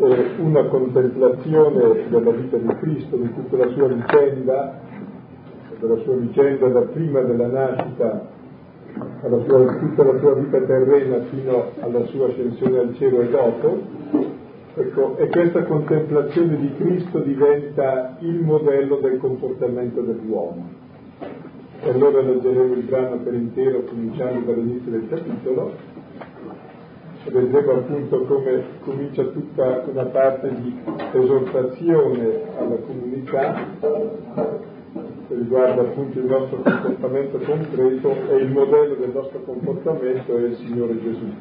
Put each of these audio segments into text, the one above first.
eh, una contemplazione della vita di Cristo, di tutta la sua vicenda, della sua vicenda da prima della nascita alla sua, tutta la sua vita terrena fino alla sua ascensione al cielo e dopo, ecco, e questa contemplazione di Cristo diventa il modello del comportamento dell'uomo. E allora leggeremo il brano per intero cominciando dall'inizio del capitolo vedremo appunto come comincia tutta una parte di esortazione alla comunità che riguarda appunto il nostro comportamento concreto e il modello del nostro comportamento è il Signore Gesù.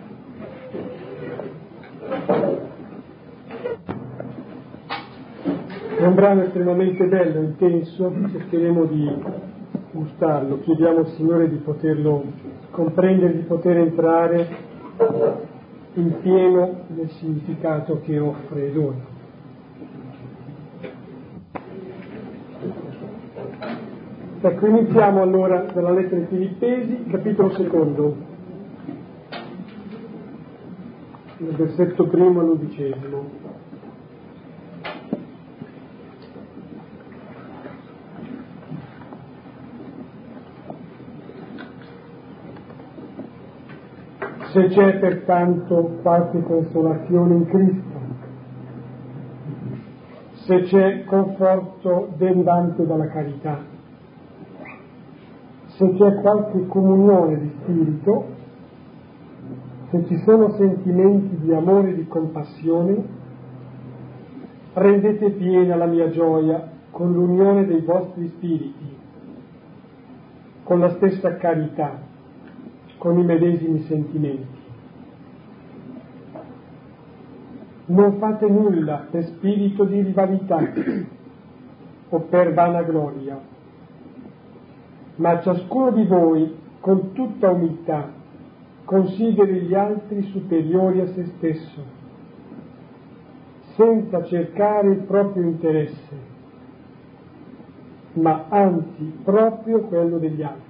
È un brano estremamente bello, intenso, cercheremo di gustarlo, chiediamo al Signore di poterlo comprendere, di poter entrare in pieno nel significato che offre e. Ecco, iniziamo allora dalla lettera ai Filippesi, capitolo secondo, versetto primo all'undicesimo. Se c'è pertanto qualche consolazione in Cristo, se c'è conforto derivante dalla carità, se c'è qualche comunione di spirito, se ci sono sentimenti di amore e di compassione, rendete piena la mia gioia con l'unione dei vostri spiriti, con la stessa carità, con i medesimi sentimenti. Non fate nulla per spirito di rivalità o per vanagloria ma ciascuno di voi con tutta umiltà consideri gli altri superiori a se stesso, senza cercare il proprio interesse, ma anzi proprio quello degli altri.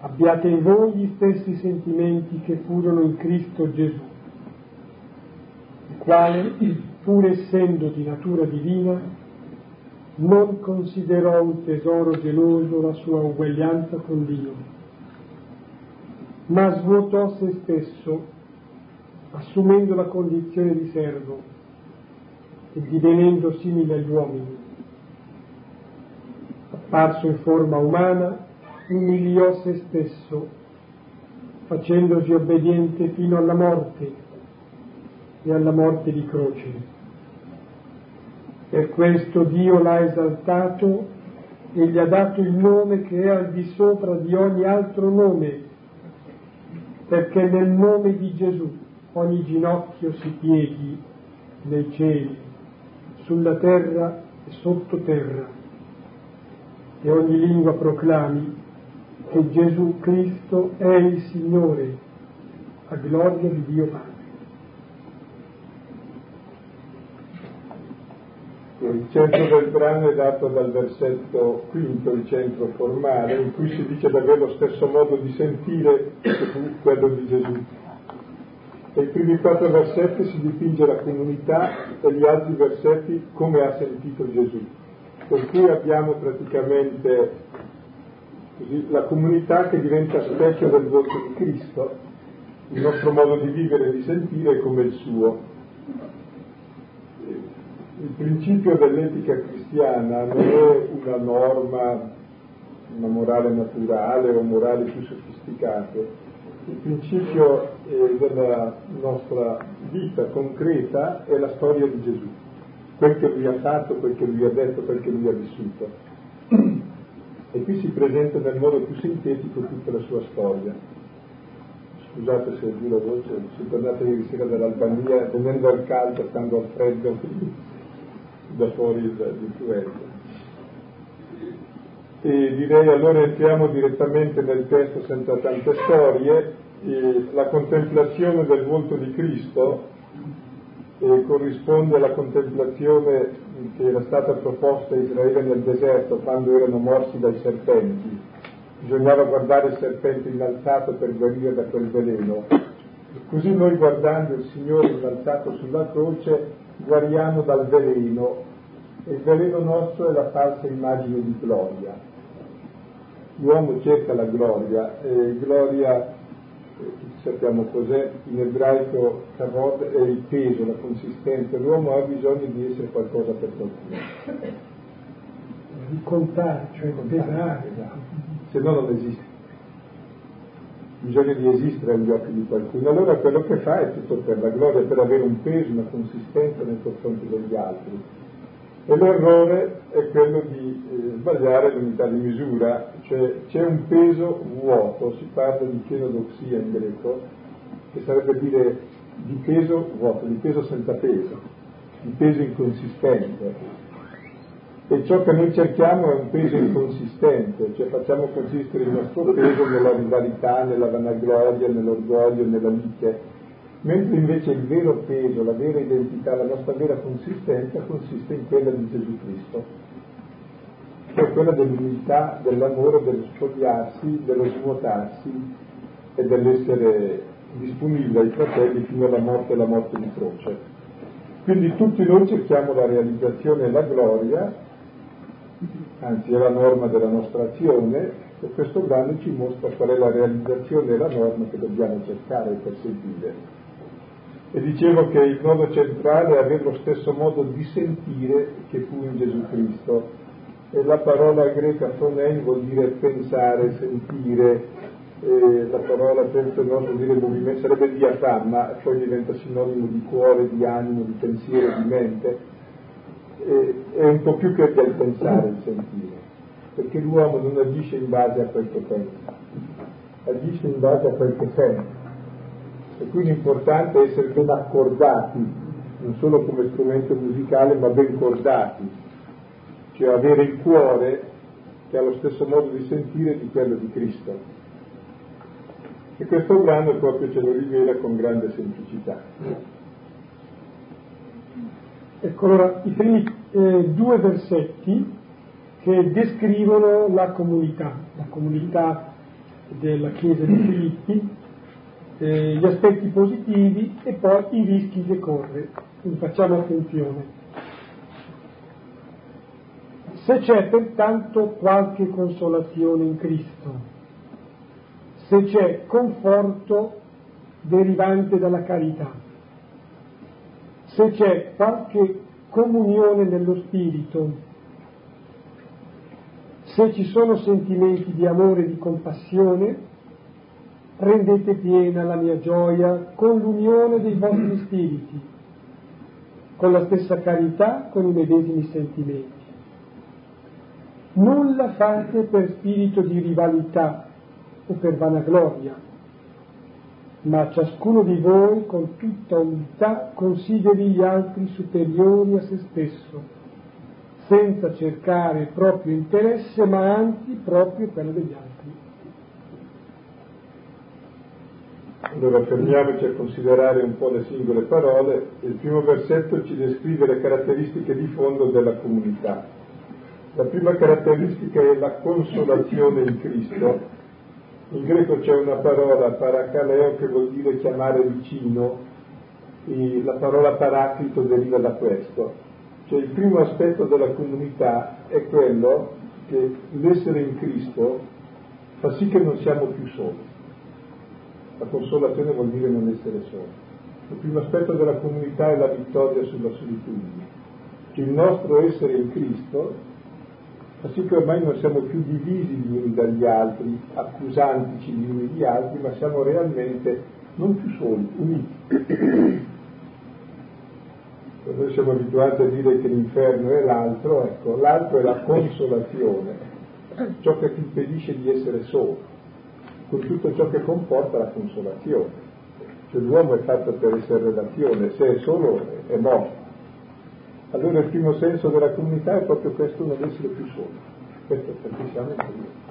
Abbiate in voi gli stessi sentimenti che furono in Cristo Gesù, il quale, pur essendo di natura divina, non considerò un tesoro geloso la sua uguaglianza con Dio, ma svuotò se stesso, assumendo la condizione di servo e divenendo simile agli uomini. Apparso in forma umana, umiliò se stesso, facendosi obbediente fino alla morte e alla morte di croce. Per questo Dio l'ha esaltato e gli ha dato il nome che è al di sopra di ogni altro nome, perché nel nome di Gesù ogni ginocchio si pieghi nei cieli, sulla terra e sottoterra, e ogni lingua proclami che Gesù Cristo è il Signore, a gloria di Dio Padre. Il centro del brano è dato dal versetto quinto, il centro formale, in cui si dice di avere lo stesso modo di sentire che fu quello di Gesù. Nei primi quattro versetti si dipinge la comunità e gli altri versetti come ha sentito Gesù. Per cui abbiamo praticamente la comunità che diventa specchio del volto di Cristo, il nostro modo di vivere e di sentire come il suo il principio dell'etica cristiana non è una norma, una morale naturale o morali più sofisticate. Il principio eh, della nostra vita concreta è la storia di Gesù, quel che lui ha fatto, quel che lui ha detto, quel che lui ha vissuto. E qui si presenta nel modo più sintetico tutta la sua storia. Scusate se la voce, sono tornato ieri sera dall'Albania, venendo al caldo, stando al freddo, da fuori l'influenza. E direi allora entriamo direttamente nel testo senza tante storie, e la contemplazione del volto di Cristo eh, corrisponde alla contemplazione che era stata proposta a Israele nel deserto quando erano morsi dai serpenti. Bisognava guardare il serpente innalzato per guarire da quel veleno Così noi guardando il Signore innalzato sulla croce guariamo dal veleno e il veleno nostro è la falsa immagine di gloria. L'uomo cerca la gloria e gloria, sappiamo cos'è, in ebraico kavod è il peso, la consistenza, l'uomo ha bisogno di essere qualcosa per qualcuno. Di contare, cioè pesare. Esatto. Se no non esiste bisogna di esistere agli occhi di qualcuno, allora quello che fa è tutto per la gloria, per avere un peso, una consistenza nei confronti degli altri. E l'errore è quello di eh, sbagliare l'unità di misura, cioè c'è un peso vuoto, si parla di chenodoxia in greco, che sarebbe dire di peso vuoto, di peso senza peso, di peso inconsistente. E ciò che noi cerchiamo è un peso inconsistente, cioè facciamo consistere il nostro peso nella rivalità, nella vanagloria, nell'orgoglio, nella liche, mentre invece il vero peso, la vera identità, la nostra vera consistenza consiste in quella di Gesù Cristo, cioè quella dell'unità, dell'amore, dello spogliarsi, dello svuotarsi e dell'essere disponibile ai fratelli fino alla morte e alla morte di croce. Quindi tutti noi cerchiamo la realizzazione e la gloria anzi è la norma della nostra azione e questo brano ci mostra qual è la realizzazione e la norma che dobbiamo cercare e perseguire. E dicevo che il nodo centrale è avere lo stesso modo di sentire che fu in Gesù Cristo. E la parola greca phonein vuol dire pensare, sentire, e la parola penso no vuol dire movimento, sarebbe diaframma, poi diventa sinonimo di cuore, di animo, di pensiero, di mente è un po' più che del pensare, il sentire, perché l'uomo non agisce in base a quel che pensa, agisce in base a quel che sente. E quindi è importante essere ben accordati, non solo come strumento musicale, ma ben cordati, cioè avere il cuore che ha lo stesso modo di sentire di quello di Cristo. E questo brano proprio ce lo rivela con grande semplicità. Ecco allora i primi eh, due versetti che descrivono la comunità, la comunità della Chiesa di Filippi, eh, gli aspetti positivi e poi i rischi che corre. Quindi facciamo attenzione. Se c'è pertanto qualche consolazione in Cristo, se c'è conforto derivante dalla carità, se c'è qualche comunione nello spirito, se ci sono sentimenti di amore e di compassione, rendete piena la mia gioia con l'unione dei vostri spiriti, con la stessa carità, con i medesimi sentimenti. Nulla fate per spirito di rivalità o per vanagloria, ma ciascuno di voi con tutta umiltà consideri gli altri superiori a se stesso, senza cercare proprio interesse, ma anzi proprio quello degli altri. Allora fermiamoci a considerare un po' le singole parole. Il primo versetto ci descrive le caratteristiche di fondo della comunità. La prima caratteristica è la consolazione in Cristo, in greco c'è una parola, paracaleo, che vuol dire chiamare vicino, e la parola paraclito deriva da questo. Cioè il primo aspetto della comunità è quello che l'essere in Cristo fa sì che non siamo più soli. La consolazione vuol dire non essere soli. Il primo aspetto della comunità è la vittoria sulla solitudine. Il nostro essere in Cristo fa sì che ormai non siamo più divisi gli uni dagli altri, accusantici gli uni gli altri, ma siamo realmente non più soli, uniti. Noi siamo abituati a dire che l'inferno è l'altro, ecco, l'altro è la consolazione, ciò che ti impedisce di essere solo, con tutto ciò che comporta la consolazione. Cioè l'uomo è fatto per essere relazione, se è solo è morto. Allora il primo senso della comunità è proprio questo, non essere più soli. Questo è perché siamo insieme.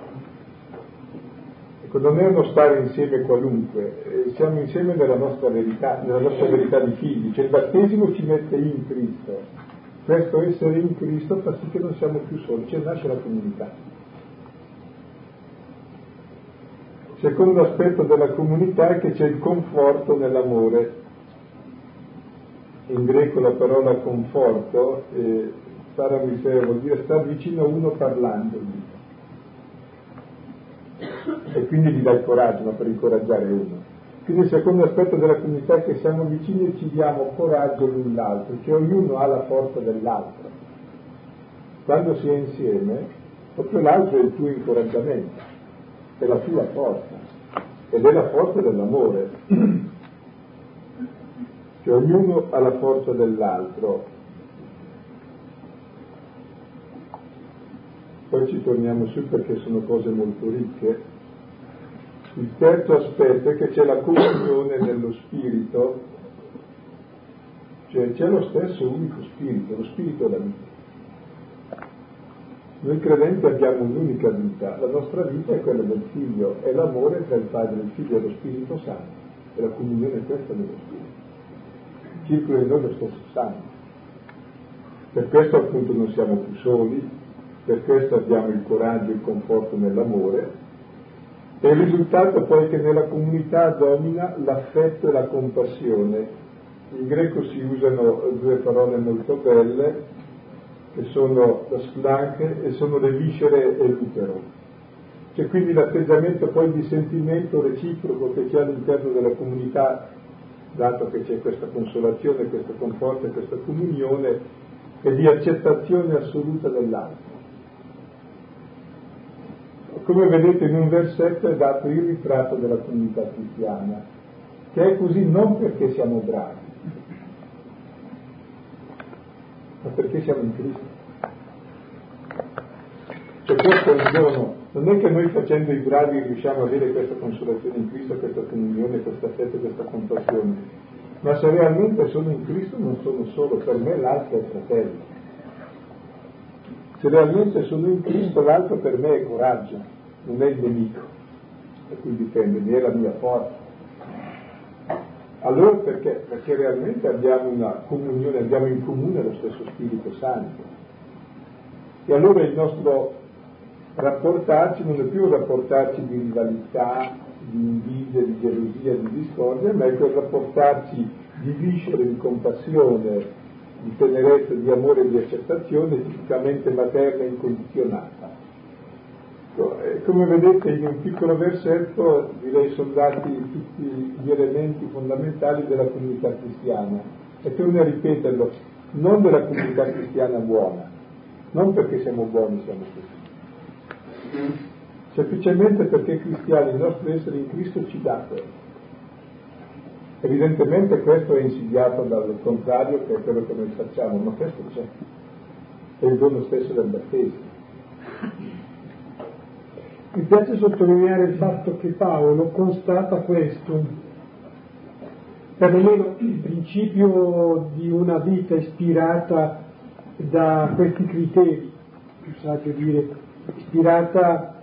Ecco, non è uno stare insieme qualunque, eh, siamo insieme nella nostra verità, nella nostra verità di figli, cioè il battesimo ci mette in Cristo. Questo essere in Cristo fa sì che non siamo più soli, cioè nasce la comunità. Secondo aspetto della comunità è che c'è il conforto nell'amore. In greco la parola conforto, eh, vuol dire star vicino a uno parlandogli. E quindi gli dà il coraggio, ma per incoraggiare uno. Quindi il secondo aspetto della comunità è che siamo vicini e ci diamo coraggio l'un l'altro, che ognuno ha la forza dell'altro. Quando si è insieme, proprio l'altro è il tuo incoraggiamento, è la tua forza, ed è la forza dell'amore. Che ognuno ha la forza dell'altro. Poi ci torniamo su perché sono cose molto ricche il terzo aspetto è che c'è la comunione nello spirito, cioè c'è lo stesso unico spirito, lo spirito della vita. Noi credenti abbiamo un'unica vita, la nostra vita è quella del figlio, è l'amore tra il Padre, il Figlio e lo Spirito Santo, è la comunione questa dello Spirito. Circola in noi lo stesso sangue. Per questo appunto non siamo più soli, per questo abbiamo il coraggio e il conforto nell'amore, e il risultato poi è che nella comunità domina l'affetto e la compassione. In greco si usano due parole molto belle, che sono la splanche e sono le viscere e l'utero. C'è quindi l'atteggiamento poi di sentimento reciproco che c'è all'interno della comunità, dato che c'è questa consolazione, questo conforto e questa comunione, e di accettazione assoluta dell'altro come vedete in un versetto è dato il ritratto della comunità cristiana, che è così non perché siamo bravi, ma perché siamo in Cristo. Cioè questo è un dono, non è che noi facendo i bravi riusciamo ad avere questa consolazione in Cristo, questa comunione, questa fede, questa compassione, ma se realmente sono in Cristo non sono solo, per me l'altro è fratello. Se realmente sono in Cristo l'altro per me è coraggio, non è il nemico da cui difendermi, è la mia forza. Allora perché? Perché realmente abbiamo una comunione, abbiamo in comune lo stesso Spirito Santo. E allora il nostro rapportarci non è più un rapportarci di rivalità, di invidia, di gelosia, di discordia, ma è quel rapportarci di viscere, di compassione, di tenerezza, di amore e di accettazione tipicamente materna e incondizionata. E come vedete in un piccolo versetto direi sono dati tutti gli elementi fondamentali della comunità cristiana. E torno a ripeterlo, non della comunità cristiana buona, non perché siamo buoni siamo così, semplicemente perché cristiani, il nostro essere in Cristo ci dà questo. Evidentemente questo è insidiato dal contrario che è quello che noi facciamo, ma questo c'è, è il dono stesso del battesimo. Mi piace sottolineare il fatto che Paolo constata questo, perlomeno il principio di una vita ispirata da questi criteri, più saggio dire, ispirata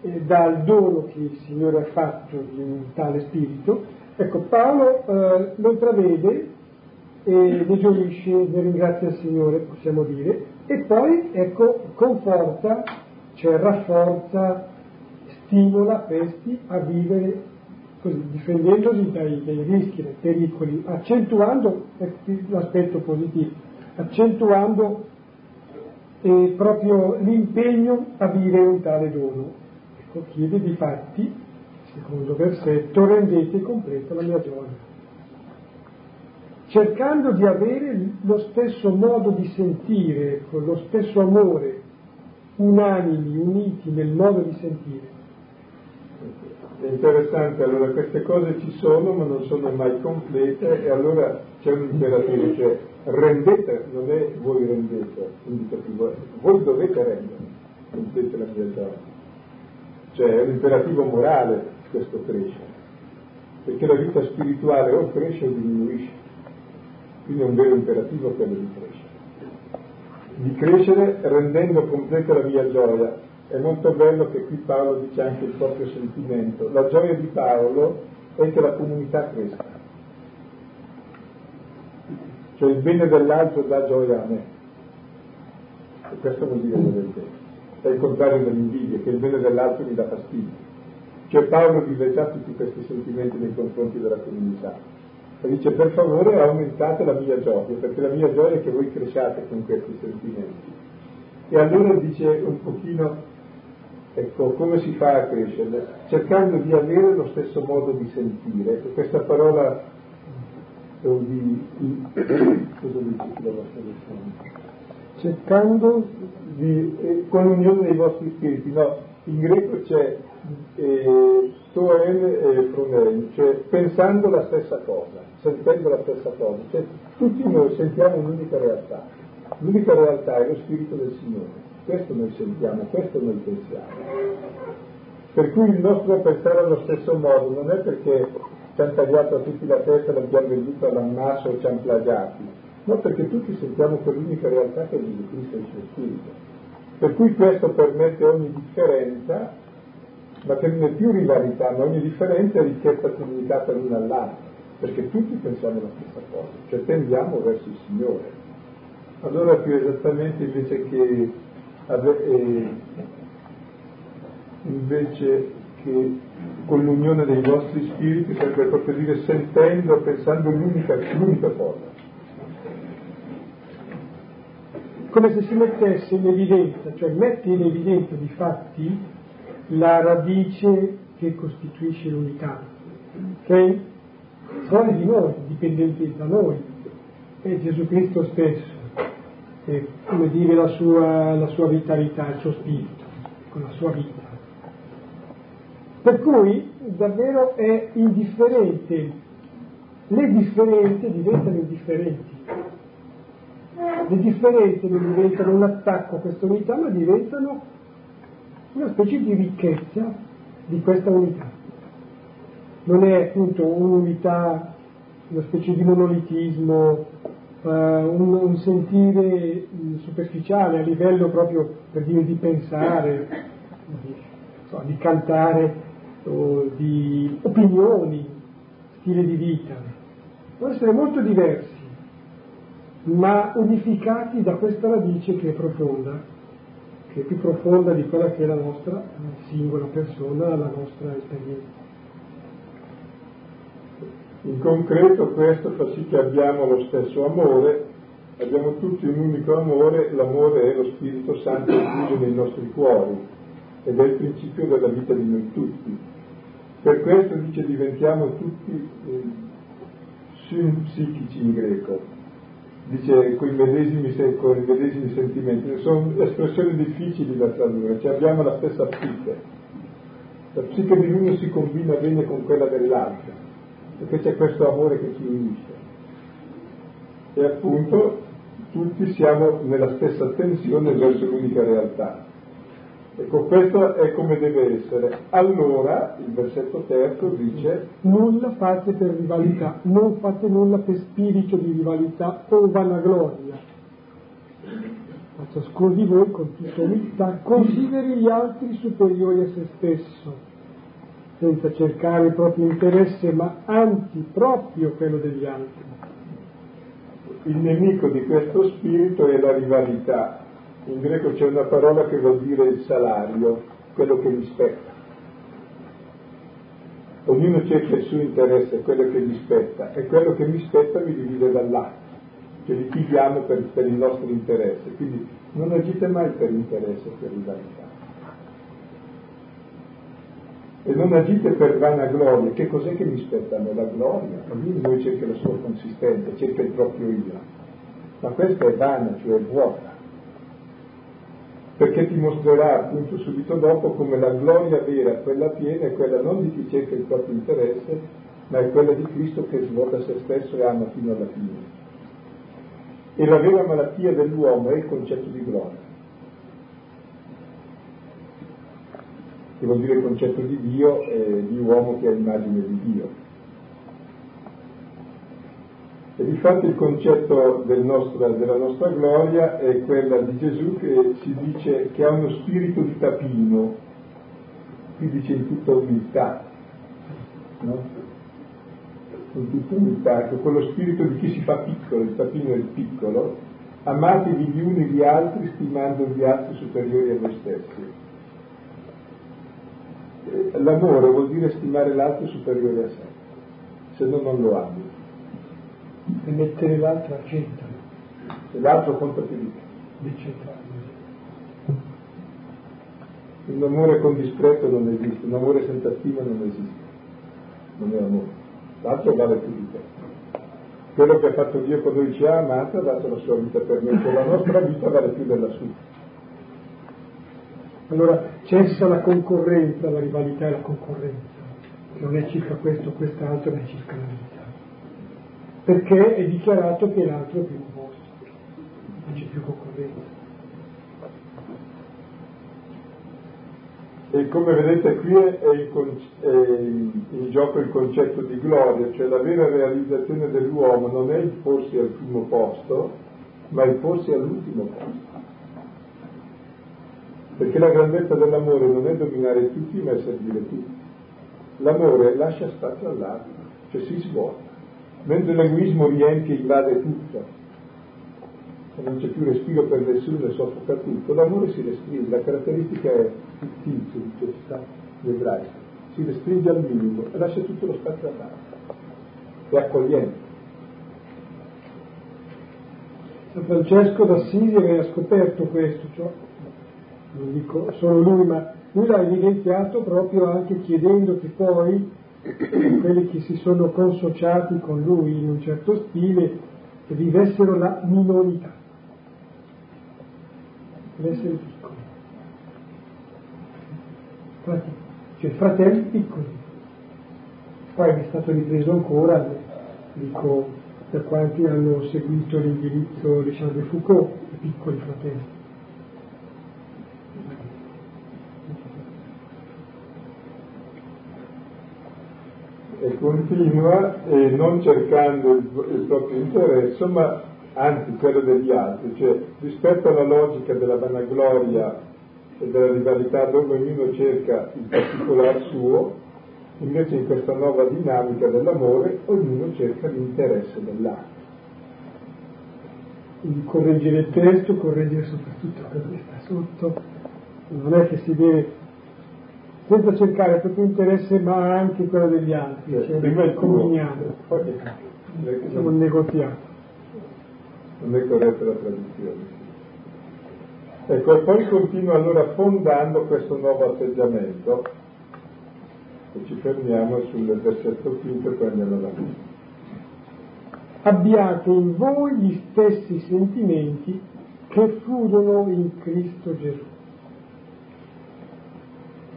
eh, dal dono che il Signore ha fatto di un tale spirito, Ecco, Paolo eh, lo intravede e ne gioisce, ne ringrazia il Signore, possiamo dire, e poi, ecco, conforta, cioè rafforza, stimola questi a vivere così, difendendosi dai, dai rischi, dai pericoli, accentuando ecco, l'aspetto positivo, accentuando eh, proprio l'impegno a vivere un tale dono. Ecco, chiede di fatti secondo versetto, rendete completa la mia gioia. Cercando di avere lo stesso modo di sentire, con lo stesso amore, unanimi, uniti nel modo di sentire. È interessante, allora queste cose ci sono ma non sono mai complete e allora c'è un imperativo, cioè rendete, non è voi rendete, voi dovete rendere, complete la mia gioia. Cioè è un imperativo morale, questo crescere, perché la vita spirituale o cresce o diminuisce, quindi è un vero imperativo quello di crescere. Di crescere rendendo completa la mia gioia. È molto bello che qui Paolo dice anche il proprio sentimento. La gioia di Paolo è che la comunità cresca. Cioè il bene dell'altro dà gioia a me. E questo vuol dire il bene. È il contrario dell'invidia, che il bene dell'altro mi dà fastidio Cioè Paolo vive già tutti questi sentimenti nei confronti della comunità. E dice per favore aumentate la mia gioia, perché la mia gioia è che voi cresciate con questi sentimenti. E allora dice un pochino, ecco, come si fa a crescere? Cercando di avere lo stesso modo di sentire. E questa parola di, cosa dice la vostra versione? Cercando di, eh, con l'unione dei vostri spiriti, no, in greco c'è eh, toen e fronein, cioè pensando la stessa cosa, sentendo la stessa cosa, cioè tutti noi sentiamo un'unica realtà, l'unica realtà è lo spirito del Signore, questo noi sentiamo, questo noi pensiamo. Per cui il nostro pensare allo stesso modo non è perché ci hanno tagliato a tutti la testa, l'abbiamo venduta all'ammasso e ci hanno plagiati, no perché tutti sentiamo quell'unica realtà che è di Cristo e il suo Spirito. Per cui questo permette ogni differenza, ma che non è più rivalità, ma ogni differenza è ricchezza comunicata l'una all'altra, perché tutti pensiamo la stessa cosa, cioè tendiamo verso il Signore. Allora più esattamente invece che, eh, invece che con l'unione dei vostri spiriti, sarebbe proprio dire sentendo, pensando l'unica, l'unica cosa. come se si mettesse in evidenza, cioè mette in evidenza di fatti la radice che costituisce l'unità, che è fuori di noi, dipendente da noi, è Gesù Cristo stesso, che come dire la sua, la sua vitalità, il suo spirito, con la sua vita. Per cui davvero è indifferente, le differenze diventano indifferenti le differenze non diventano un attacco a questa unità, ma diventano una specie di ricchezza di questa unità. Non è appunto un'unità, una specie di monolitismo, un, un, sentire superficiale a livello proprio per dire di pensare, di, so, di cantare, o di opinioni, stile di vita. Può essere molto diversi ma unificati da questa radice che è profonda, che è più profonda di quella che è la nostra singola persona, la nostra esperienza. In concreto questo fa sì che abbiamo lo stesso amore, abbiamo tutti un unico amore, l'amore è lo Spirito Santo incluso nei nostri cuori ed è il principio della vita di noi tutti. Per questo dice diventiamo tutti eh, psichici in greco, dice con i medesimi, con i medesimi sentimenti, sono espressioni difficili da tradurre, cioè abbiamo la stessa psiche, la psiche di l'uno si combina bene con quella dell'altro, perché c'è questo amore che ci unisce. E appunto tutti siamo nella stessa tensione verso l'unica realtà. Ecco, questo è come deve essere. Allora, il versetto terzo dice... Nulla fate per rivalità, non fate nulla per spirito di rivalità o vanagloria. Ma ciascuno di voi con tutta umiltà consideri gli altri superiori a se stesso, senza cercare il proprio interesse, ma anzi proprio quello degli altri. Il nemico di questo spirito è la rivalità, in greco c'è una parola che vuol dire il salario, quello che mi spetta. Ognuno cerca il suo interesse, quello che gli spetta, e quello che mi spetta mi divide dall'altro, che litighiamo per, per il nostro interesse. Quindi non agite mai per interesse, per rivalità. E non agite per vanagloria. Che cos'è che mi spetta a me? La gloria. Ognuno cerca la sua consistenza, cerca il proprio io. Ma questa è vana, cioè vuota perché ti mostrerà appunto subito dopo come la gloria vera, quella piena, è quella non di chi cerca il proprio interesse, ma è quella di Cristo che svuota se stesso e ama fino alla fine. E la vera malattia dell'uomo è il concetto di gloria, che vuol dire il concetto di Dio e di uomo che è l'immagine di Dio. E infatti il concetto del nostro, della nostra gloria è quella di Gesù che ci dice che ha uno spirito di tapino, qui dice in tutta umiltà, no? In tutta umiltà, ecco, quello spirito di chi si fa piccolo, il tapino è il piccolo, amatevi gli uni gli altri stimando gli altri superiori a voi stessi. L'amore vuol dire stimare l'altro superiore a sé, se no non lo ami. E mettere l'altro al centro. E l'altro conta più di te. Decentrare. Un amore con disprezzo non esiste, un amore senza stima non esiste, non è amore. L'altro vale più di te. Quello che ha fatto Dio quando lui ci ha amato ha dato la sua vita per noi, la nostra vita vale più della sua. Allora cessa la concorrenza, la rivalità e la concorrenza, non è circa questo o quest'altro, ma è circa la vita. Perché è dichiarato che l'altro è più vostro, non c'è più concorrenza. E come vedete qui è in, è in, gioco il concetto di gloria, cioè la vera realizzazione dell'uomo non è il porsi al primo posto, ma il porsi all'ultimo posto. Perché la grandezza dell'amore non è dominare tutti, ma è servire tutti. L'amore lascia spazio all'altro, cioè si svuota. Mentre l'egoismo riempie e invade tutto, e non c'è più respiro per nessuno e soffoca tutto, l'amore si restringe, la caratteristica è fittizia, dice gli ebrei, si restringe al minimo e lascia tutto lo spazio all'altro, è accogliente. San Francesco d'Assisi aveva scoperto questo, cioè, non dico solo lui, ma lui l'ha evidenziato proprio anche chiedendo che poi quelli che si sono consociati con lui in un certo stile vivessero la minorità, l'essere piccoli, cioè fratelli piccoli. Poi è stato ripreso ancora, dico, per quanti hanno seguito l'indirizzo di Charles de Foucault, i piccoli fratelli. E continua e non cercando il, il proprio interesse, ma anzi quello degli altri, cioè rispetto alla logica della vanagloria e della rivalità dove ognuno cerca il particolare suo, invece in questa nuova dinamica dell'amore ognuno cerca l'interesse dell'altro. Quindi correggere il testo, correggere soprattutto quello che sta sotto, non è che si deve senza cercare il proprio interesse ma anche quello degli altri, cioè prima il comuniamo, siamo un negoziato. Non è corretta la traduzione. Ecco, e poi continua allora fondando questo nuovo atteggiamento e ci fermiamo sul versetto quinto e poi andiamo avanti. Abbiate in voi gli stessi sentimenti che furono in Cristo Gesù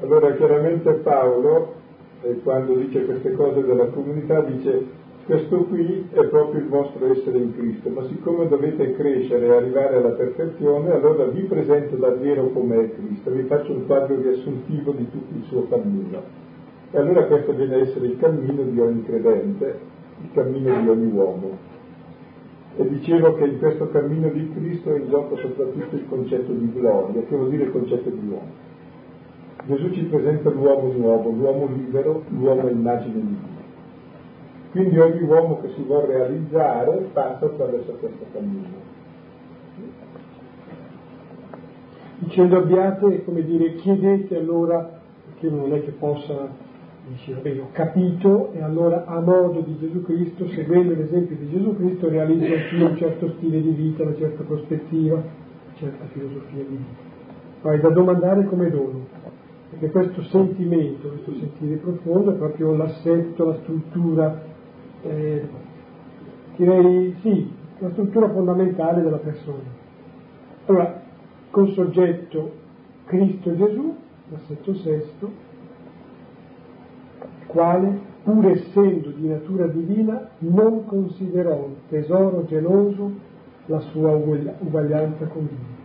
allora chiaramente Paolo, eh, quando dice queste cose della comunità, dice questo qui è proprio il vostro essere in Cristo, ma siccome dovete crescere e arrivare alla perfezione, allora vi presento davvero come è Cristo, vi faccio un quadro riassuntivo di tutto il suo cammino. E allora questo viene a essere il cammino di ogni credente, il cammino di ogni uomo. E dicevo che in questo cammino di Cristo è in gioco soprattutto il concetto di gloria, che vuol dire il concetto di uomo. Gesù ci presenta l'uomo nuovo, l'uomo libero, l'uomo immagine di Dio. Quindi ogni uomo che si vuole realizzare passa attraverso questo cammino. Dicendo abbiate, come dire, chiedete allora, perché non è che possa, dice, vabbè, ho capito, e allora a modo di Gesù Cristo, seguendo l'esempio di Gesù Cristo, realizzo anch'io un certo stile di vita, una certa prospettiva, una certa filosofia di vita. Poi da domandare come dono perché questo sentimento, questo sentire profondo è proprio l'assetto, la struttura, eh, direi sì, la struttura fondamentale della persona. Allora, con soggetto Cristo Gesù, l'assetto sesto, quale, pur essendo di natura divina, non considerò tesoro geloso la sua uguaglianza con Dio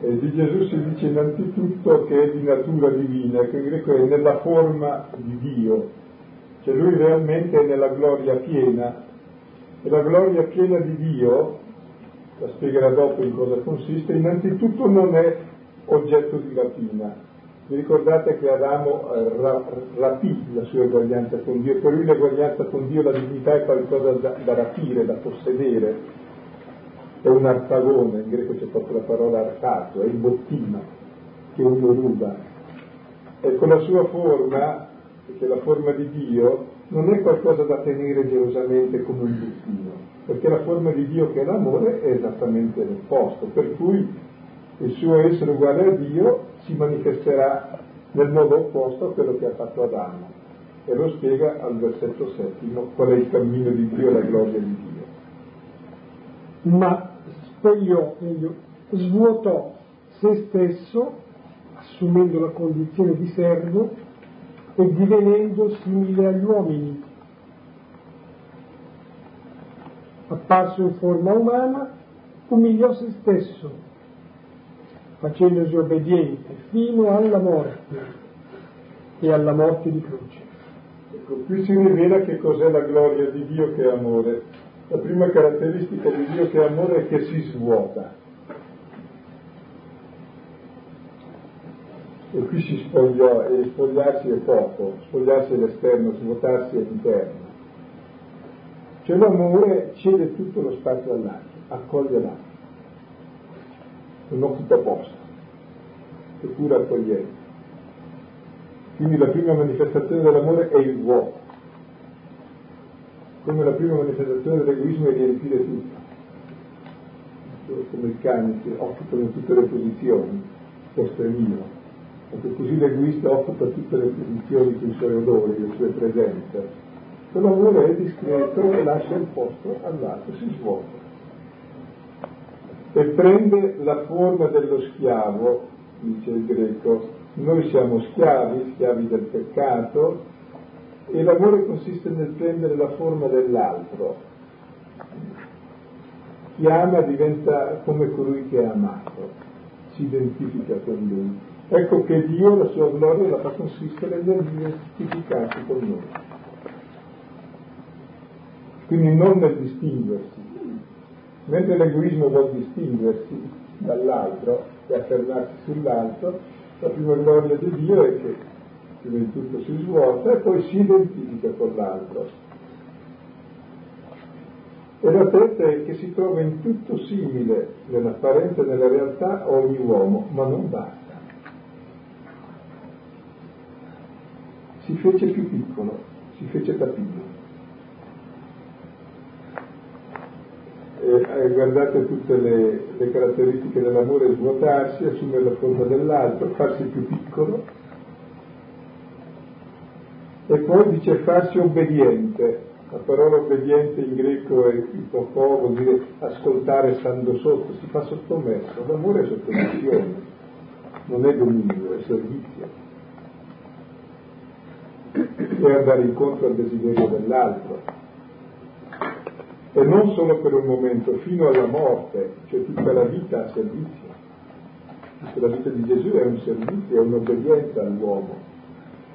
eh, di Gesù si dice innanzitutto che è di natura divina, che in greco è nella forma di Dio, cioè lui realmente è nella gloria piena. E la gloria piena di Dio, la spiegherà dopo in cosa consiste, innanzitutto non è oggetto di rapina. Vi ricordate che Adamo eh, ra- rapì la sua eguaglianza con Dio, per lui l'eguaglianza con Dio, la dignità è qualcosa da, da rapire, da possedere, è un arpagone, in greco c'è proprio la parola arpato, è il bottino che uno ruba. e con la sua forma, perché la forma di Dio non è qualcosa da tenere gelosamente come un destino, perché la forma di Dio che è l'amore è esattamente l'opposto, per cui il suo essere uguale a Dio si manifesterà nel modo opposto a quello che ha fatto Adamo. E lo spiega al versetto settimo qual è il cammino di Dio e la gloria di Dio. Ma spogliò, meglio, svuotò se stesso, assumendo la condizione di servo e divenendo simile agli uomini. Apparso in forma umana, umiliò se stesso, facendosi obbediente fino alla morte e alla morte di croce. Ecco, qui si rivela che cos'è la gloria di Dio che è amore. La prima caratteristica di Dio che è amore è che si svuota. E qui si spogliò, e spogliarsi è poco, spogliarsi è l'esterno, svuotarsi è l'interno. Cioè l'amore cede tutto lo spazio all'altro, accoglie l'altro, non occupa posto, è pure accogliente. Quindi la prima manifestazione dell'amore è il vuoto, come la prima manifestazione dell'egoismo è riempire tutto, come il cane che occupano tutte le posizioni, questo è mio, perché così l'egoista occupa tutte le posizioni con i suoi odori, le sue presenze. Se l'amore è discreto e lascia il posto all'altro, si svuota. E prende la forma dello schiavo, dice il greco, noi siamo schiavi, schiavi del peccato, e l'amore consiste nel prendere la forma dell'altro. Chi ama diventa come colui che è amato, si identifica con lui. Ecco che Dio la sua gloria la fa consistere nell'identificarsi con noi. Quindi non nel distinguersi. Mentre l'egoismo vuol distinguersi dall'altro e affermarsi sull'altro, la prima gloria di Dio è che prima di tutto si svuota e poi si identifica con l'altro. E la terza è che si trova in tutto simile nell'apparenza e nella realtà ogni uomo, ma non basta. Si fece più piccolo, si fece capito. eh, guardate tutte le, le, caratteristiche dell'amore, svuotarsi, assumere la forma dell'altro, farsi più piccolo e poi dice farsi obbediente. La parola obbediente in greco è ipopò, vuol dire ascoltare stando sotto, si fa sottomesso. L'amore è sottomissione, non è dominio, è servizio. È andare incontro al desiderio dell'altro e non solo per un momento, fino alla morte, cioè tutta la vita a servizio. La vita di Gesù è un servizio, è un'obbedienza all'uomo.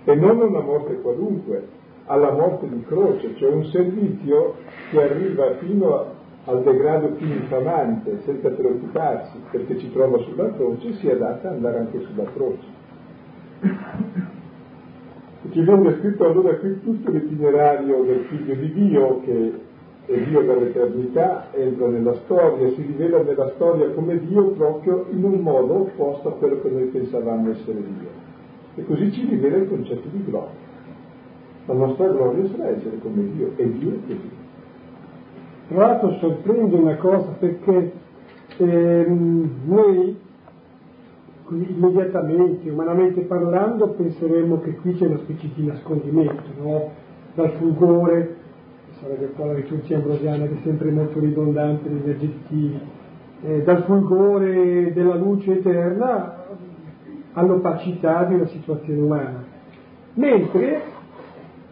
E non una morte qualunque, alla morte di croce, cioè un servizio che arriva fino al degrado più infamante, senza preoccuparsi, perché ci trova sulla croce, si adatta ad andare anche sulla croce. Ci viene scritto allora qui tutto l'itinerario del figlio di Dio che e Dio dall'eternità entra nella storia, si rivela nella storia come Dio proprio in un modo opposto a quello che noi pensavamo essere Dio. E così ci rivela il concetto di gloria. La nostra gloria sarà essere come Dio, e Dio è così. Tra l'altro sorprende una cosa perché ehm, noi immediatamente, umanamente parlando, penseremmo che qui c'è una specie di nascondimento, no? dal fulgore sarebbe un po' la liturgia ambrosiana che è sempre molto ridondante negli aggettivi, eh, dal fulgore della luce eterna all'opacità di una situazione umana. Mentre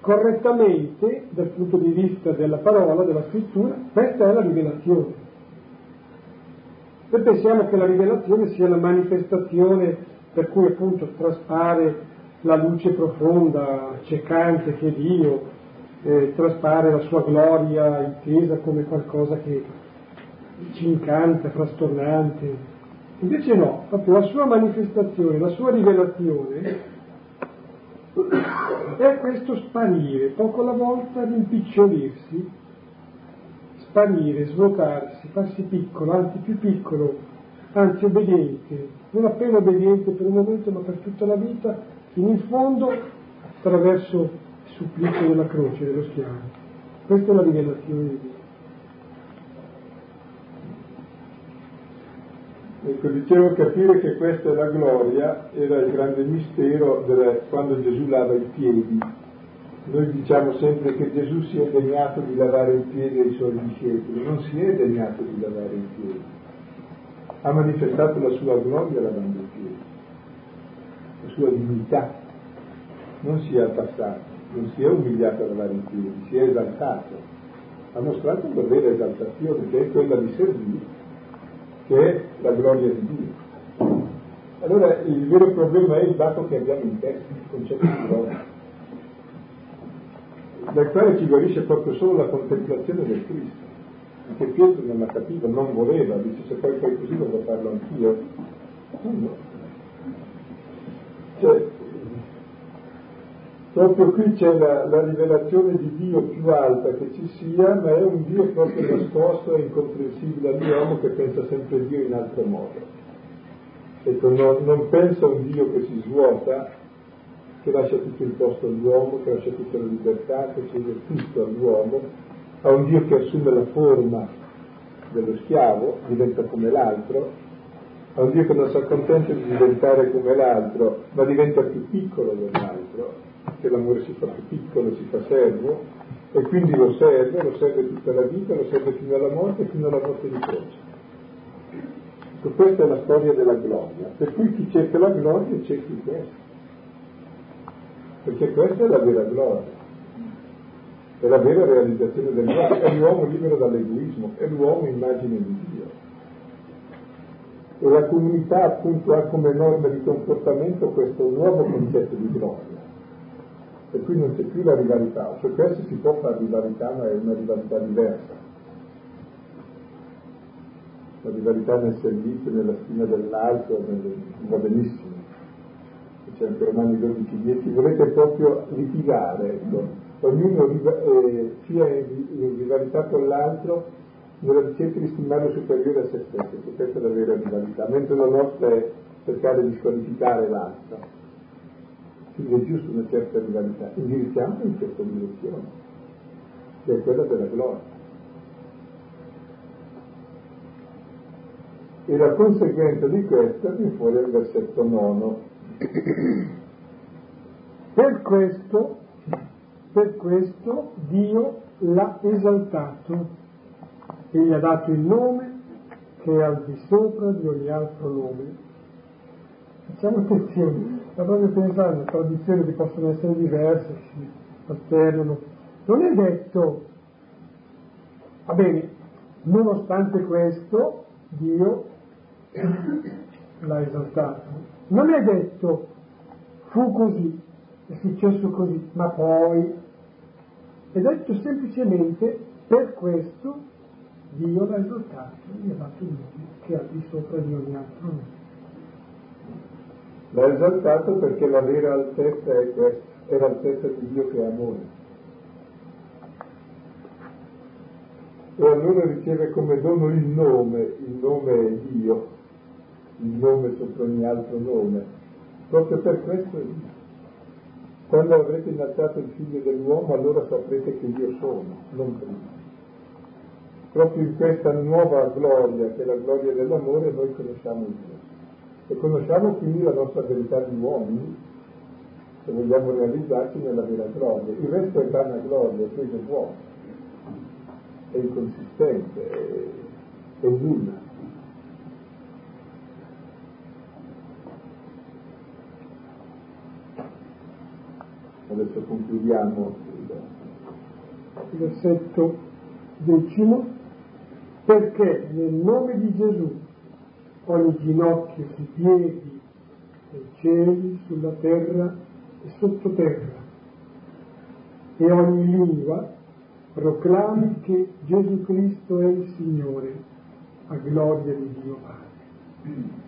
correttamente, dal punto di vista della parola, della scrittura, questa è la rivelazione. Noi pensiamo che la rivelazione sia la manifestazione per cui appunto traspare la luce profonda, accecante che è Dio, eh, traspare la sua gloria intesa come qualcosa che ci incanta, frastornante. Invece no, proprio la sua manifestazione, la sua rivelazione è questo sparire, poco alla volta rimpicciolirsi, sparire, svuotarsi, farsi piccolo, anzi più piccolo, anzi obbediente, non appena obbediente per un momento ma per tutta la vita, fino in fondo attraverso il supplizio della croce dello schiavo. Questa è la rivelazione di Dio. Ecco, dicevo capire che questa è la gloria, era il grande mistero delle, quando Gesù lava i piedi. Noi diciamo sempre che Gesù si è degnato di lavare i piedi ai suoi discepoli, non si è degnato di lavare i piedi. Ha manifestato la sua gloria lavando i piedi, la sua dignità. Non si è abbassato, non si è umiliato a lavare i piedi, si è esaltato. Ha mostrato una vera esaltazione che è quella di servire che è la gloria di Dio. Allora il vero problema è il dato che abbiamo in testa, il concetto di gloria, dal quale ci guarisce proprio solo la contemplazione del Cristo, che Pietro non la capiva, non voleva, dice se poi fai così lo farlo anch'io. No. Cioè, proprio qui c'è la, la, rivelazione di Dio più alta che ci sia, ma è un Dio proprio nascosto e incomprensibile all'uomo che pensa sempre Dio in altro modo. Ecco, non, non pensa a un Dio che si svuota, che lascia tutto il posto all'uomo, che lascia tutta la libertà, che cede tutto all'uomo, a un Dio che assume la forma dello schiavo, diventa come l'altro, a un Dio che non si accontenta di diventare come l'altro, ma diventa più piccolo dell'altro, che l'amore si fa più piccolo, si fa servo, e quindi lo serve, lo serve tutta la vita, lo serve fino alla morte, fino alla morte di croce. Questa è la storia della gloria. Per cui chi cerca la gloria cerca questo. Perché questa è la vera gloria. È la vera realizzazione dell'uomo, è l'uomo libero dall'egoismo, è l'uomo immagine di Dio. E la comunità appunto ha come norma di comportamento questo nuovo concetto di gloria per cui non c'è più la rivalità, cioè questo si può fare rivalità ma è una rivalità diversa. La rivalità nel servizio, nella stima dell'altro, nel... va benissimo. C'è anche Romani 12, 10, volete proprio litigare, ecco. ognuno eh, sia in rivalità con l'altro nella ricerca di stimarlo superiore a se stesso, questa è la vera rivalità, mentre la nostra è cercare di squalificare l'altro quindi è giusto una certa rivalità, indirizziamo in questa direzione, che è quella della gloria. E la conseguenza di questa viene fuori al versetto nono. Per questo, per questo Dio l'ha esaltato e gli ha dato il nome che è al di sopra di ogni altro nome. Facciamo attenzione, ma proprio pensare le tradizioni che possono essere diverse, si alternano. Non è detto, va bene, nonostante questo Dio l'ha esaltato. Non è detto fu così, è successo così, ma poi è detto semplicemente per questo Dio l'ha esaltato, gli ha dato il nome che al di sopra di ogni altro nome. L'ha esaltato perché la vera altezza è questa, è l'altezza di Dio che è amore. E allora riceve come dono il nome, il nome è Dio, il nome sopra ogni altro nome. Proprio per questo Dio. Quando avrete innalzato il figlio dell'uomo, allora saprete che io sono, non prima. Proprio in questa nuova gloria, che è la gloria dell'amore, noi conosciamo il Dio e conosciamo quindi la nostra verità di uomini se vogliamo realizzarci nella vera gloria. Il resto è vana gloria, è quello vuoto, è inconsistente, è nulla. Adesso concludiamo il versetto decimo, perché nel nome di Gesù ogni ginocchio si pieghi nei cieli, sulla terra e sottoterra, e ogni lingua proclami che Gesù Cristo è il Signore, a gloria di Dio Padre.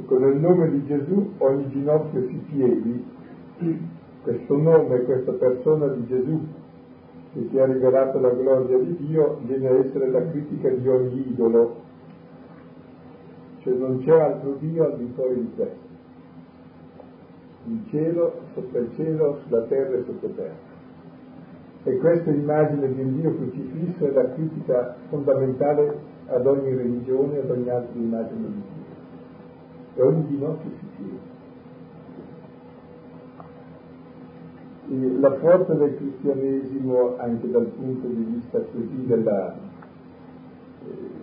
Ecco, nel nome di Gesù ogni ginocchio si pieghi, questo nome, questa persona di Gesù che ti ha rivelato la gloria di Dio viene a essere la critica di ogni idolo cioè non c'è altro Dio al di fuori di questo. in cielo, sotto il cielo, sulla terra e sottoterra. E questa immagine di un Dio crocifisso è la critica fondamentale ad ogni religione, ad ogni altra immagine di Dio. E ogni di noi si fiera. La forza del cristianesimo, anche dal punto di vista così della, eh,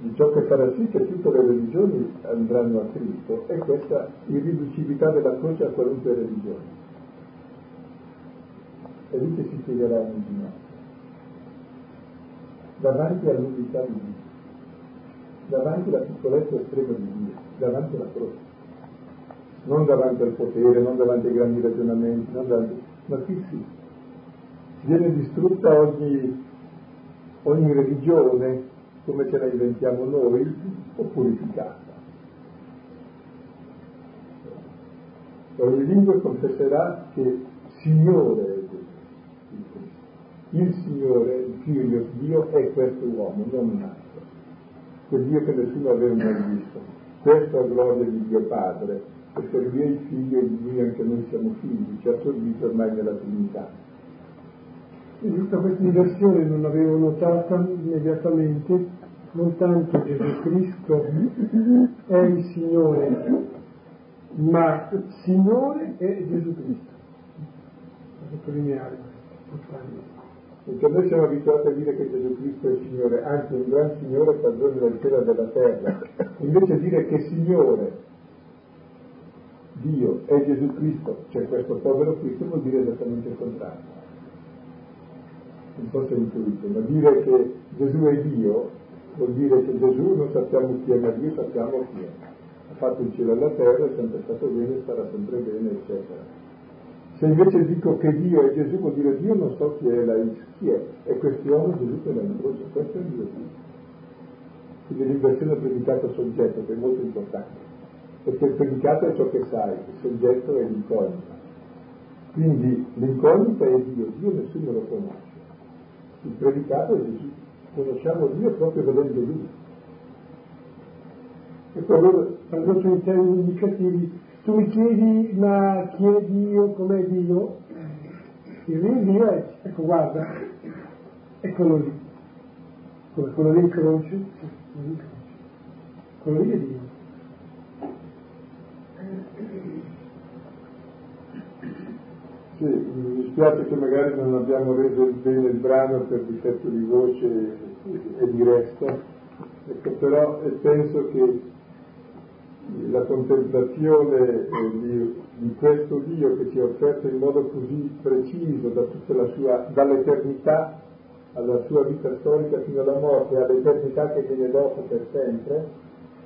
di ciò che farà sì che tutte le religioni andranno a Cristo, è questa irriducibilità della croce a qualunque religione. È lì che si spiegherà ogni noi. Davanti all'unità di Dio, davanti alla piccolezza estrema di Dio, davanti alla croce. Non davanti al potere, non davanti ai grandi ragionamenti, davanti... ma qui sì. Viene distrutta ogni, ogni religione come ce la inventiamo noi o purificata. Ogni lingua confesserà che Signore è Gesù. Il Signore, il Figlio, Dio è questo uomo, non un altro. Quel Dio che nessuno aveva mai visto. Questa è gloria di Dio Padre, perché Lui è il Figlio e di Lui anche noi siamo figli, ci ha assorbito ormai nella Trinità. E questa inversione non l'avevo notata immediatamente, non tanto Gesù Cristo è il Signore, ma Signore è Gesù Cristo. Sottolineare questo, perché noi siamo abituati a dire che Gesù Cristo è il Signore, anzi un gran Signore padrone del cielo e della terra. Invece dire che Signore, Dio è Gesù Cristo, cioè questo povero Cristo, vuol dire esattamente il contrario. Non so se intuito, ma dire che Gesù è Dio vuol dire che Gesù non sappiamo chi è, ma Dio sappiamo chi è. Ha fatto il cielo e la terra, è sempre stato bene, starà sempre bene, eccetera. Se invece dico che Dio è Gesù, vuol dire Dio non so chi è la X, chi è? È questione Gesù che la incrocia, questo è Dio. Quindi l'inversione del predicato soggetto, che è molto importante, perché il predicato è ciò che sai, il soggetto è l'incognita. Quindi l'incognita è Dio, Dio nessuno lo conosce. Il predicato è Gesù, conosciamo Dio proprio vedendo Lui. E allora, tradotto in termini indicativi, tu mi chiedi ma chi è Dio, com'è Dio? Il mio Dio è, ecco guarda, eccolo lì, come quello lì in croce, quello lì è Dio. Sì, mi dispiace che magari non abbiamo reso bene il brano per difetto di voce e di resto, ecco, però penso che la contemplazione eh, di, di, questo Dio che ci è offerto in modo così preciso da sua, dall'eternità alla sua vita storica fino alla morte, all'eternità che viene dopo per sempre,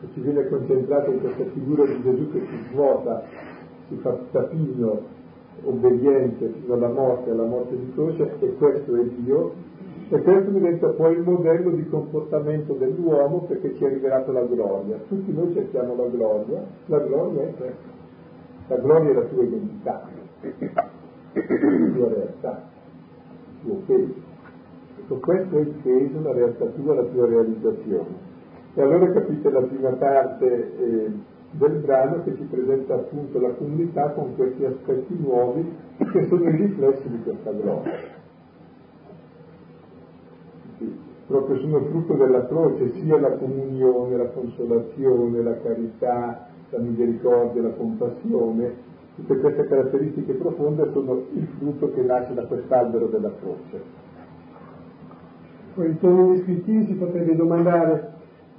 che ci viene concentrata in questa figura di Gesù che si svuota, si fa tapino, obbediente fino alla morte, alla morte di croce, e questo è Dio, e questo diventa poi il modello di comportamento dell'uomo perché ci è rivelato la gloria. Tutti noi cerchiamo la gloria, la gloria è questa. La gloria è la tua identità, la tua realtà, il tuo peso. Ecco, questo è il peso, la realtà tua, la tua realizzazione. E allora capite la prima parte eh, del brano che ci presenta appunto la comunità con questi aspetti nuovi che sono i riflessi di questa gloria proprio sono frutto della croce, sia la comunione, la consolazione, la carità, la misericordia, la compassione, tutte queste caratteristiche profonde sono il frutto che nasce da quest'albero della croce. Poi in termini descrittivi si potrebbe domandare,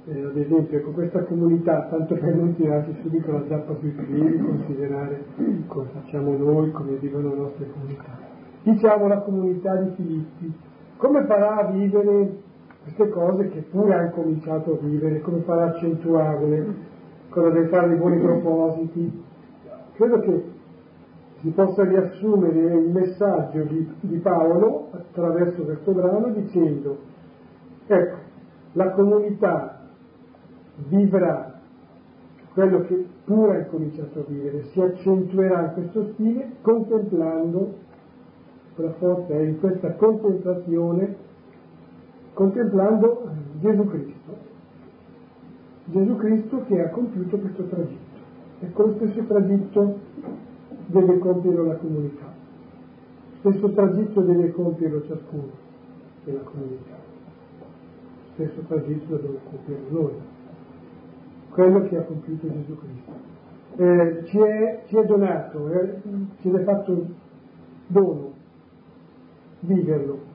eh, ad esempio, con questa comunità, tanto per non tirarci subito la zappa sui piedi, considerare come facciamo noi, come vivono le nostre comunità. Diciamo la comunità di Filippi, come farà a vivere queste cose che pure ha incominciato a vivere, come farà a accentuarle, cosa deve fare dei buoni propositi. Credo che si possa riassumere il messaggio di, di Paolo attraverso questo brano dicendo, ecco, la comunità vivrà quello che pure ha incominciato a vivere, si accentuerà in questo stile contemplando, la forza in questa contemplazione contemplando Gesù Cristo. Gesù Cristo che ha compiuto questo tragitto. Ecco, lo stesso tragitto deve compierlo la comunità, stesso tragitto deve compierlo ciascuno della comunità, stesso tragitto deve compiere noi, quello che ha compiuto Gesù Cristo. Eh, ci, è, ci, è, donato, eh, ci è fatto dono viverlo.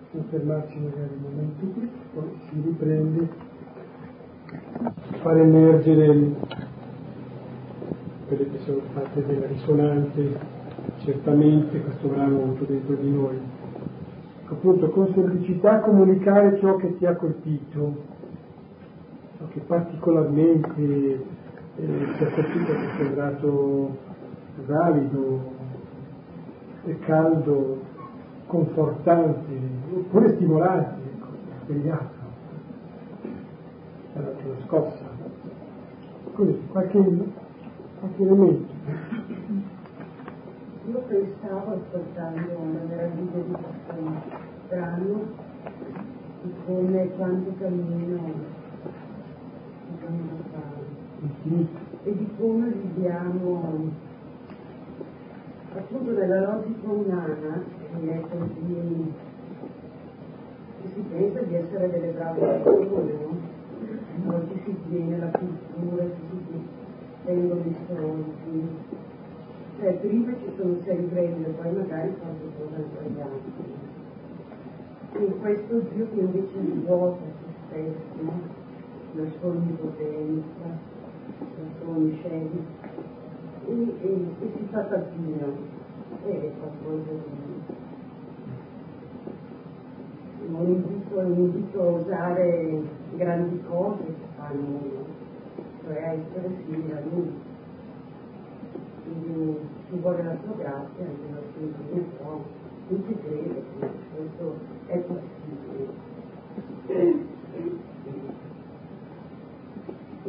Possiamo fermarci magari un momento qui, poi si riprende far emergere quelle che sono state delle risonanze, certamente questo brano avuto dentro di noi. Appunto, con semplicità comunicare ciò che ti ha colpito, ciò che particolarmente eh, ti ha colpito, ti è sembrato valido, caldo, confortante, oppure stimolante, ecco, svegliato, c'è una scossa. Così, qualche, qualche elemento. Pensavo ascoltando una meraviglia di questo brano di come quando cammino, cammino e di come viviamo appunto della logica umana che è così che si pensa di essere delle brave persone, no? Oggi si tiene la cultura, si tengono i soldi, cioè prima ci sono sei gradi e poi magari qualche cosa sbagliata. E questo Dio che invece vuota se stesso, la sua onnipotenza, la sua onniscienza, e, e, e si fa tappino è qualcosa di non invito, invito a usare grandi cose che fanno cioè essere simili a lui quindi ci vuole la sua grazia anche la sua integrità non ci crede che questo è possibile.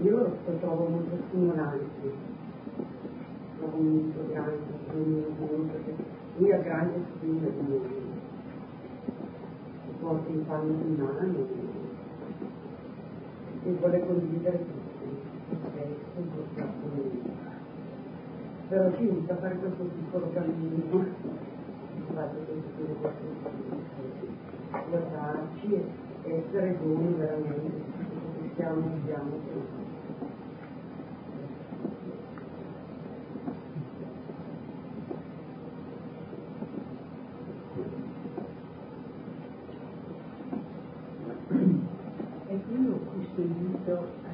Io lo trovo molto stimolante. Comunque grande, perché lui ha grande stima di noi, porta in panno in mano e vuole condividere tutto, stesso, purtroppo noi. Però ci invita a fare questo piccolo cammino, fate questo questo guardarci e essere buoni veramente, che siamo, siamo,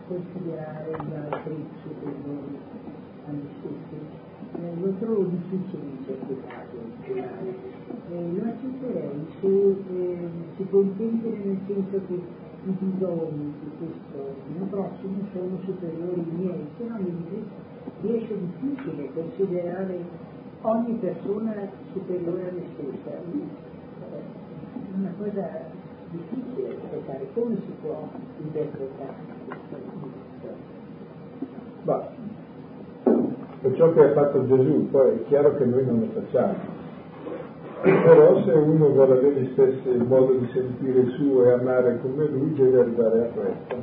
considerare gli altri superiori a noi stessi. Eh, trovo difficile in certi casi eh, lo accetterei se eh, si intendere nel senso che i bisogni di questo mio prossimo sono superiori ai miei, se no mi riesce difficile considerare ogni persona superiore a me stessa. È una cosa difficile interpretare, come si può interpretare Ma è ciò che ha fatto Gesù, poi è chiaro che noi non lo facciamo. Però se uno vuole avere gli stessi il modo di sentire suo e amare come lui, deve arrivare a questo.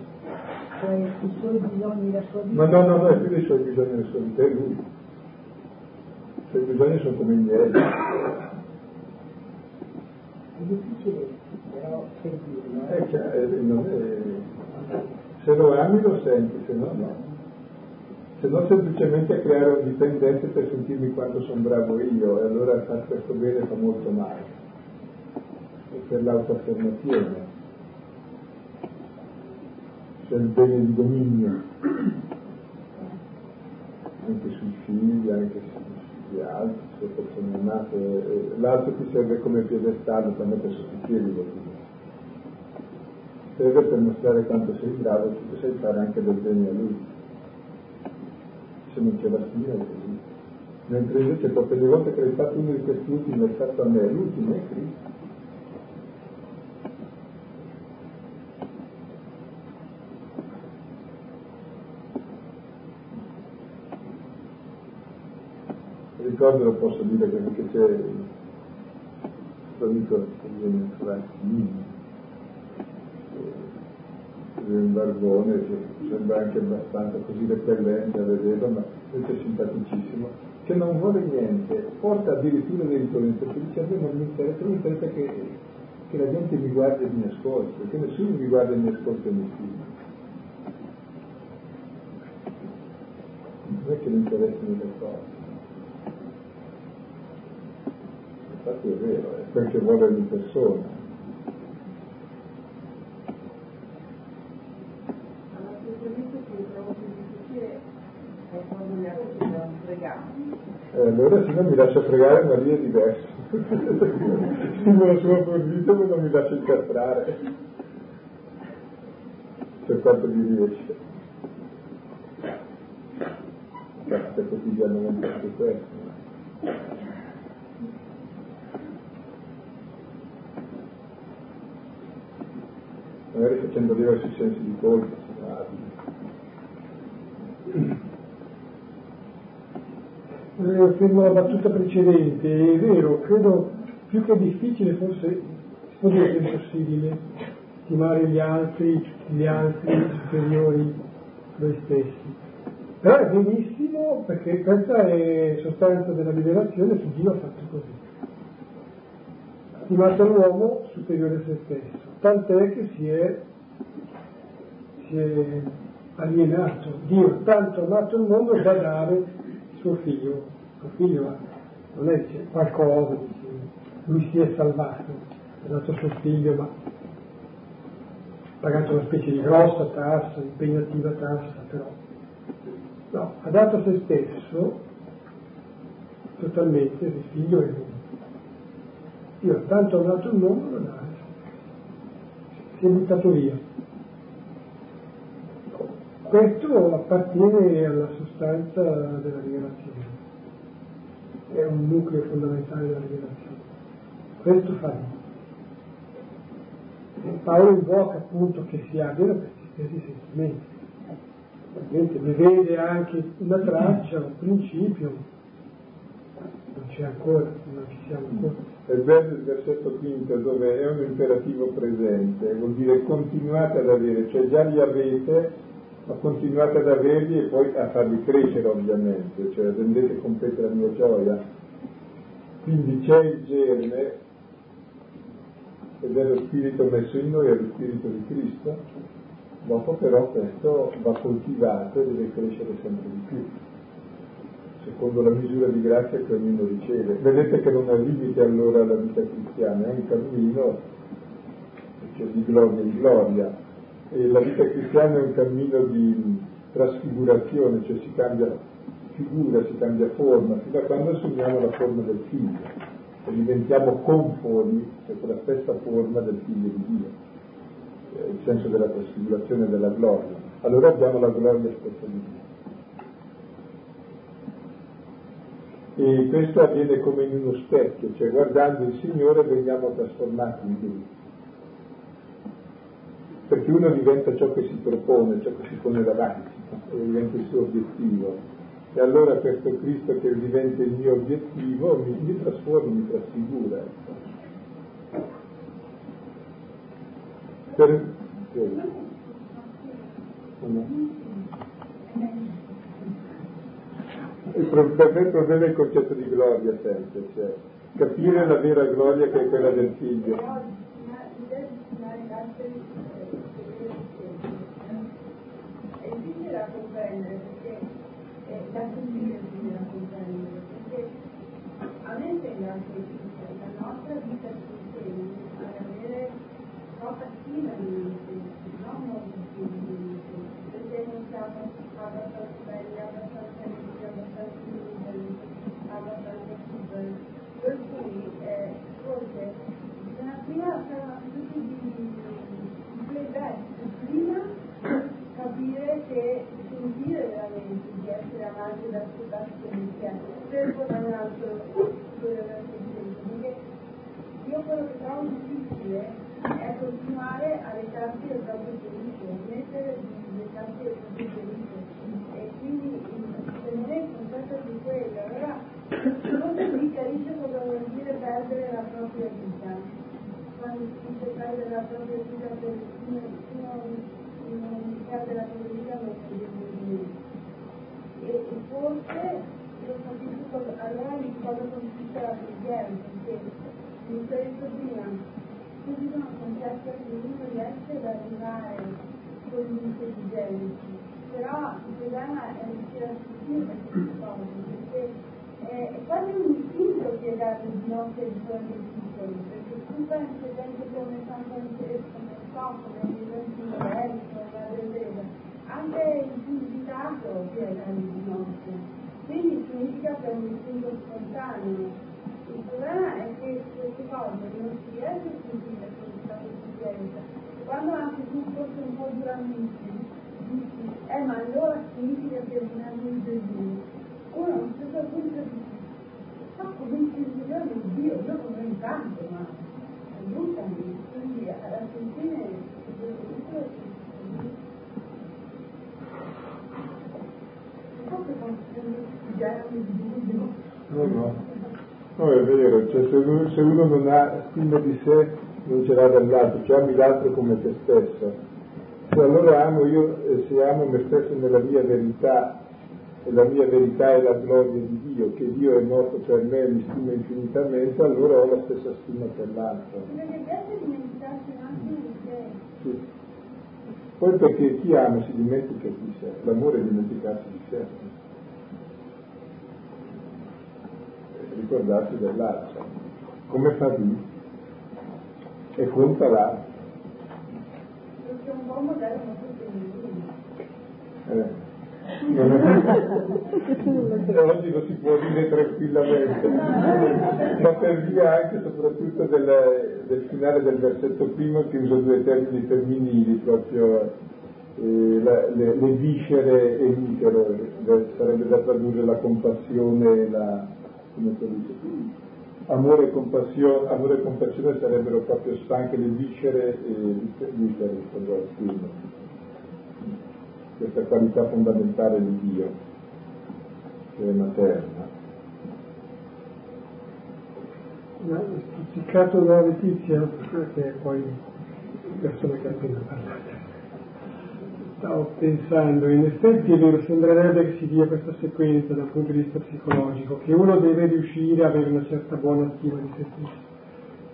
Cioè i suoi bisogni, la sua vita. Ma no, no, no, è più dei suoi bisogni la sua vita, è lui. I suoi bisogni sono come i miei. È difficile però sentirlo. Eh? È chiaro, non è... Se lo ami lo senti, se no no. Se no semplicemente creare un dipendente per sentirmi quanto sono bravo io, e allora far questo bene fa molto male. E per l'autoaffermazione. C'è il bene di dominio, anche sui figli, anche sugli altri, se persone amate. L'altro ti serve come piedestallo per mettere sotto i piedi, vuol dire serve per mostrare quanto sei bravo tu sai fare anche del bene a lui. Se non c'è la stima è così. Mentre invece tutte le volte che hai fatto uno di questi ultimi è stato a me, l'ultimo è Cristo. Ricordo, lo posso dire perché c'è amico che viene a trovarsi un barbone, che sembra anche abbastanza così repellente a vederlo, ma questo è simpaticissimo, che non vuole niente, porta addirittura dei ritorni, perché dice a me non mi interessa, mi interessa che, che la gente mi guardi e mi ascolti, che nessuno mi guarda e mi ascolta e mi stima. Non è che mi interessino le cose. Infatti è vero, è quel che vuole ogni persona. Eh, allora se non mi lascia fregare Maria è diverso. Stimola sua fornita ma non mi lascia incastrare. Per quanto mi riesce. Basta quotidianamente anche questo. Magari facendo diversi sensi di colpa, eh, fermo la battuta precedente, è vero, credo più che difficile, forse che è impossibile stimare gli altri, gli altri superiori noi stessi. Però è benissimo perché questa è sostanza della rivelazione che Dio ha fatto così. Ha stimato l'uomo superiore a se stesso, tant'è che si è, si è alienato. Dio tanto ha amato il mondo da dare suo figlio, suo figlio non è c'è qualcosa, lui si è salvato, ha dato suo figlio, ma ha pagato una specie di grossa tassa, impegnativa tassa, però no, ha dato se stesso totalmente, il figlio è lui. Ha tanto amato il mondo da dare, si è buttato via. Questo appartiene alla sostanza della rivelazione, è un nucleo fondamentale della rivelazione. Questo fa Dio. Paolo invoca appunto che si abbiano questi stessi sentimenti. Ovviamente ne vede anche una traccia, un principio, non c'è ancora, non ci siamo ancora. È bello il versetto quinto dove è un imperativo presente, vuol dire continuate ad avere, cioè già li avete, ma continuate ad averli e poi a farli crescere ovviamente, cioè rendete completa la mia gioia. Quindi c'è il germe ed è lo spirito messo in noi, è lo spirito di Cristo, dopo però questo va coltivato e deve crescere sempre di più, secondo la misura di grazia che ognuno riceve. Vedete che non è limite allora alla vita cristiana, è un cammino cioè, di gloria in gloria, e la vita cristiana è un cammino di trasfigurazione, cioè si cambia figura, si cambia forma, fino a quando assumiamo la forma del figlio e diventiamo conformi, cioè con la stessa forma del figlio di Dio, il senso della trasfigurazione della gloria. Allora abbiamo la gloria stessa di Dio. E questo avviene come in uno specchio, cioè guardando il Signore veniamo trasformati in Lui perché uno diventa ciò che si propone, ciò che si pone davanti, e diventa il suo obiettivo. E allora questo Cristo che diventa il mio obiettivo mi, mi trasforma, mi trasfigura. Per... Per me il problema è il concetto di gloria sempre, cioè capire la vera gloria che è quella del figlio. Da comprendere perché è da sentire quindi da comprendere perché a me sembra che la nostra vita cristiana ad avere poca stima di noi non molto stima di noi perché non siamo abbastanza belli, abbastanza ricchi, abbastanza liberi, abbastanza liberi per cui eh, forse bisogna prima fare una tutti di, di playback prima capire che sentire veramente di essere io quello che trovo difficile è continuare a recarsi le proprie ferite, smettere di recarsi le proprie ferite e quindi non è il concetto di quello, allora non si capisce cosa vuol dire perdere la propria vita quando si dice perdere la propria vita per uno vengono indicate la teoria mentre dei movimenti. E, e forse io capisco allora di cosa consiste la preghiera, perché mi detto prima, ci sono concetti a cui uno riesce ad arrivare con gli intelligenti, però il problema è riuscire a sentire queste cose, perché è, quasi un istinto spiegare di notte di giorni piccoli, perché tu pensi gente come Santa Francesco, non so, come i venti modelli, come la Vedeva, anche il più invitato spiega di notte, quindi significa che è un istinto spontaneo. Il problema è che queste cose non si riesce a sentire con questa coscienza. Quando anche tu forse un po' duramente dici, eh ma allora significa che è un Gesù, uno non si può sempre fa come insegnare di Dio, io non lo incanto, ma aiutami, quindi alla fine No, no, no è vero, cioè se, uno, non ha stima di sé non ce l'ha dall'altro, cioè ami l'altro come te stesso. Se allora amo io, se amo me stesso nella mia verità e la mia verità è la gloria di Dio, che Dio è morto per me e mi stima infinitamente, allora ho la stessa stima per l'altro. Sì. Poi perché chi ama si dimentica di sé, l'amore è dimenticarsi di sé. Ricordarsi dell'altro. Come fa Dio? E conta l'altro. Perché un buon modello molto femminile. Eh. Oggi lo si può dire tranquillamente, ma per via anche soprattutto del, del, finale del versetto primo che usa due termini femminili, proprio eh, la, le, le, viscere e l'utero, sarebbe da tradurre la compassione e la, come si dice, amore e compassione, amore e compassione sarebbero proprio stanche le viscere e l'utero, questa qualità fondamentale di Dio, che è materna. Ma stuzzicato da Letizia, è poi persona che ha appena parlato, stavo pensando, in effetti è vero, sembrerebbe che si dia questa sequenza dal punto di vista psicologico, che uno deve riuscire ad avere una certa buona stima di se stesso.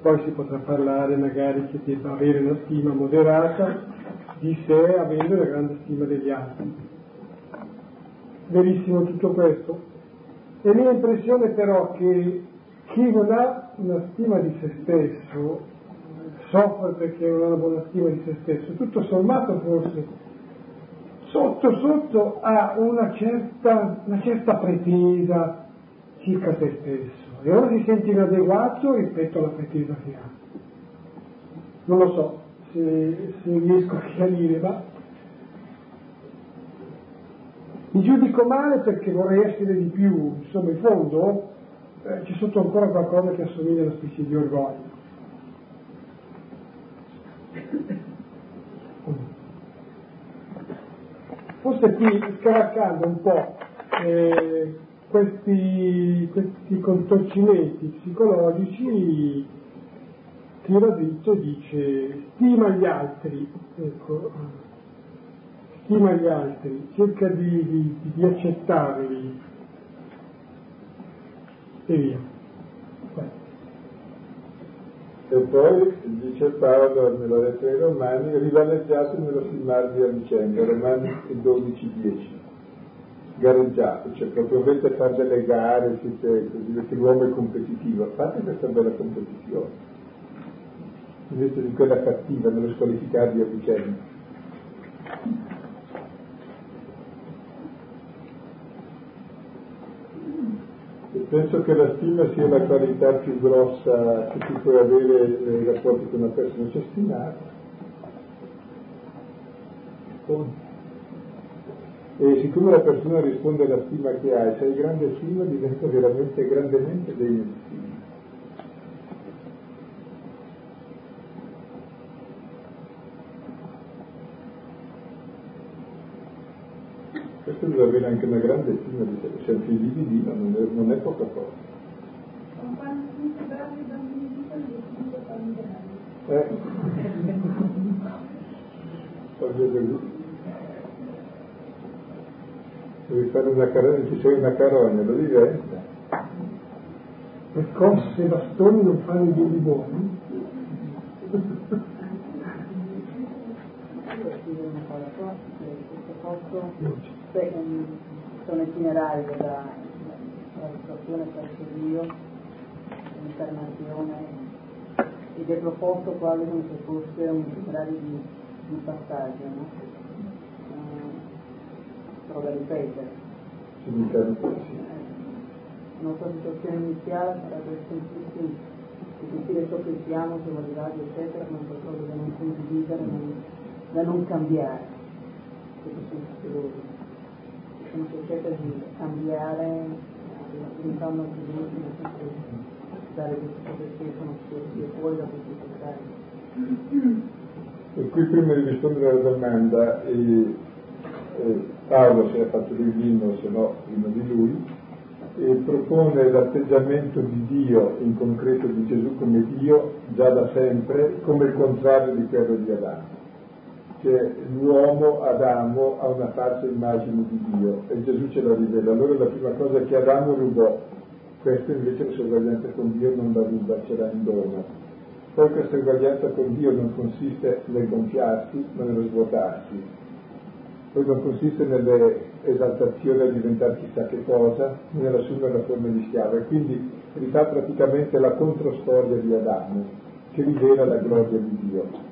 Poi si potrà parlare magari che debba avere una stima moderata di sé avendo una grande stima degli altri. Verissimo tutto questo. E mia impressione però che chi non ha una stima di se stesso soffre perché non ha una buona stima di se stesso, tutto sommato forse sotto sotto ha una certa, una certa pretesa circa se stesso e ora si sente inadeguato rispetto alla pretesa che ha. Non lo so, se, se riesco a chiarire, ma mi giudico male perché vorrei essere di più, insomma in fondo eh, c'è sotto ancora qualcosa che assomiglia a una specie di orgoglio. Forse qui scavalcando un po' eh, questi, questi contorcimenti psicologici tira dritto e dice stima gli altri, ecco, stima gli altri, cerca di, di, di accettarli e via. E poi dice Paolo nella lettera ai Romani, rivaleggiate nello stimarvi a vicenda, Romani 12, 10 gareggiate, cioè proprio dovete fare delle gare, siete così, perché l'uomo è competitivo, fate questa bella competizione invece di quella cattiva nello squalificarvi a vicenda. E penso che la stima sia la qualità più grossa che tu puoi avere nei rapporti con una persona, cioè stimare. E siccome la persona risponde alla stima che hai, se hai grande stima diventa veramente grandemente degno deve avere anche una grande stima di sé, essere figli di Dio non è, non è poca cosa. Eh. Voglio Gesù. Devi fare una carogna, ci sei una carogna, lo diventa. Percosse e bastoni non fanno i bimbi buoni. Io dire sono itinerari della, situazione verso Dio, l'incarnazione, ed è proposto quasi come se fosse un itinerario di, di passaggio, no? Uh, provo a ripetere. Eh, La nostra situazione iniziale sarà per sentirsi, di sentire ciò che siamo, siamo arrivati, eccetera, come qualcosa da non condividere, da non cambiare. Questo sono fiducia. Quando si cerca di cambiare, eh, diventando anche l'ultimo, sempre dare queste cose che sono fuori da questi dettagli. E qui prima di rispondere alla domanda, eh, eh, Paolo si è fatto lui l'inno, se no prima di lui, e propone l'atteggiamento di Dio, in concreto di Gesù come Dio, già da sempre, come il contrario di quello di Adamo. Cioè l'uomo, Adamo, ha una falsa immagine di Dio e Gesù ce la rivela. Allora la prima cosa che Adamo rubò, questo invece la sua uguaglianza con Dio non la ruba, ce l'ha in dono. Poi questa uguaglianza con Dio non consiste nel gonfiarsi, ma nello svuotarsi. Poi non consiste nell'esaltazione a diventare chissà che cosa, né nell'assumere la forma di schiavo. E quindi rifà praticamente la controstoria di Adamo, che rivela la gloria di Dio.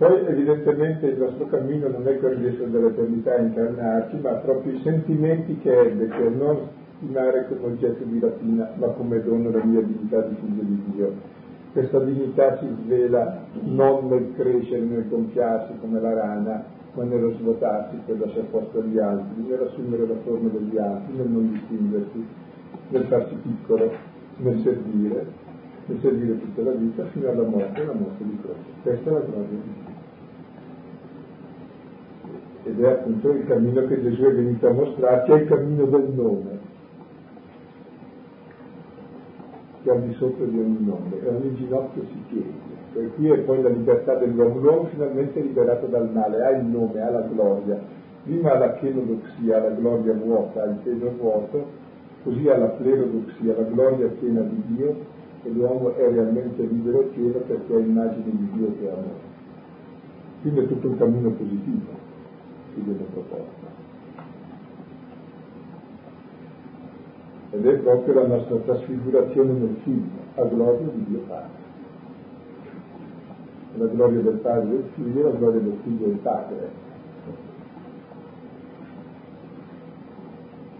Poi evidentemente il nostro cammino non è quello di essere dell'eternità a incarnarci, ma proprio i sentimenti che ebbe, cioè non stimare come oggetto di rapina, ma come dono la mia dignità di figlio di Dio. Questa dignità si svela non nel crescere, nel gonfiarsi come la rana, ma nello svuotarsi per lasciare posto agli altri, nell'assumere la forma degli altri, nel non distinguersi, nel farsi piccolo, nel servire, nel servire tutta la vita fino alla morte, la morte di croce. Questa è la gloria di Dio. Ed è appunto il cammino che Gesù è venuto a mostrarci, è il cammino del nome, che al di sopra di ogni nome, e ogni ginocchio si piega. Per cui è poi la libertà dell'uomo. L'uomo finalmente è liberato dal male, ha il nome, ha la gloria. Prima ha la chenodoxia, la gloria vuota, il peso vuoto, così ha la plerodoxia, la gloria piena di Dio, e l'uomo è realmente libero e pieno perché è immagine di Dio che è amore. Quindi è tutto un cammino positivo che viene proposto. Ed è proprio la nostra trasfigurazione nel figlio, a gloria di Dio Padre. La gloria del Padre e del Figlio, la gloria del Figlio e del Padre.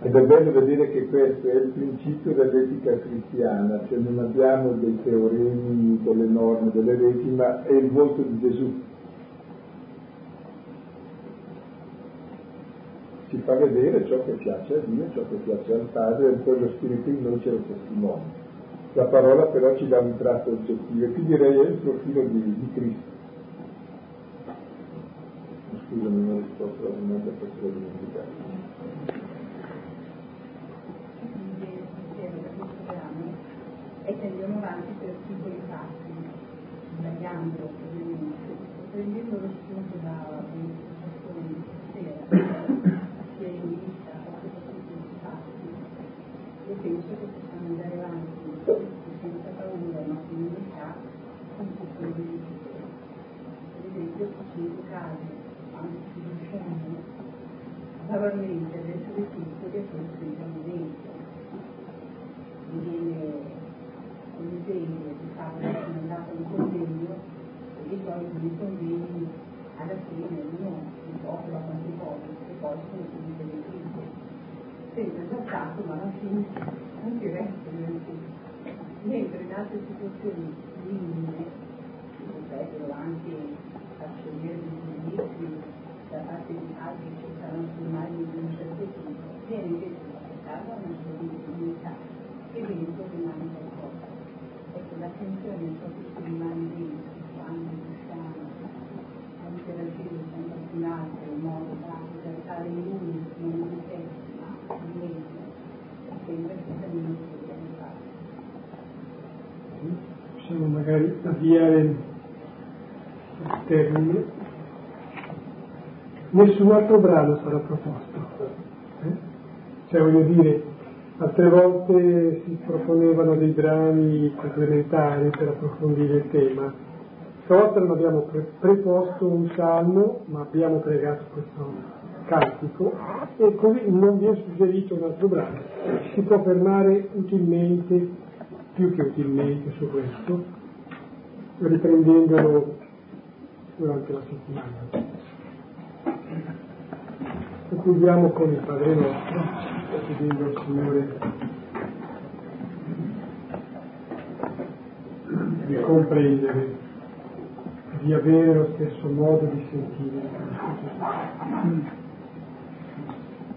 Ed è bello vedere che questo è il principio dell'etica cristiana, cioè non abbiamo dei teoremi, delle norme, delle leggi, ma è il volto di Gesù. Ci fa vedere ciò che piace a Dio, ciò che piace al Padre, e poi lo Spirito in noi ce lo testimonia. La parola però ci dà un tratto oggettivo, e qui direi è il profilo di, di Cristo. Scusa, non ho risposto alla domanda perché l'ho dimenticato. e andiamo avanti per piccoli passi, sbagliando ovviamente, prendendo lo spunto da di stasera, sia in vista o soprattutto in passi. Io penso che possiamo andare avanti senza paura, ma con umiltà, con piccoli benedizioni. Per esempio, facendo caso, quando si riusciamo gravemente ad essere piccoli e poi sentiamo dentro. Mi viene l'esempio di fatto che sono andato in convegno e di solito nei convegni alla fine uno si offre quante cose e poi sono finite le crisi. Stato, ma alla fine non si resta Mentre in altre situazioni limite, si potrebbero anche far scegliere dei giudizi da parte di altri che saranno firmati di un certo tipo, viene invece accettata una sua dignità e dentro rimane qualcosa ecco, l'attenzione a ciò che ci rimane dentro quando riusciamo a interagire con qualcun altro in modo da esaltare lui non noi stessi, ma diventa sembra che sia il nostro piano fare. Possiamo magari avviare il termine nessun altro brano sarà proposto. Eh? Cioè voglio dire, altre volte si proponevano dei brani complementari per approfondire il tema, stavolta non abbiamo pre- preposto un salmo, ma abbiamo pregato questo cantico e così non vi è suggerito un altro brano. Si può fermare utilmente, più che utilmente su questo, riprendendolo durante la settimana. Concludiamo con il Padre nostro, chiedendo al Signore di comprendere, di avere lo stesso modo di sentire.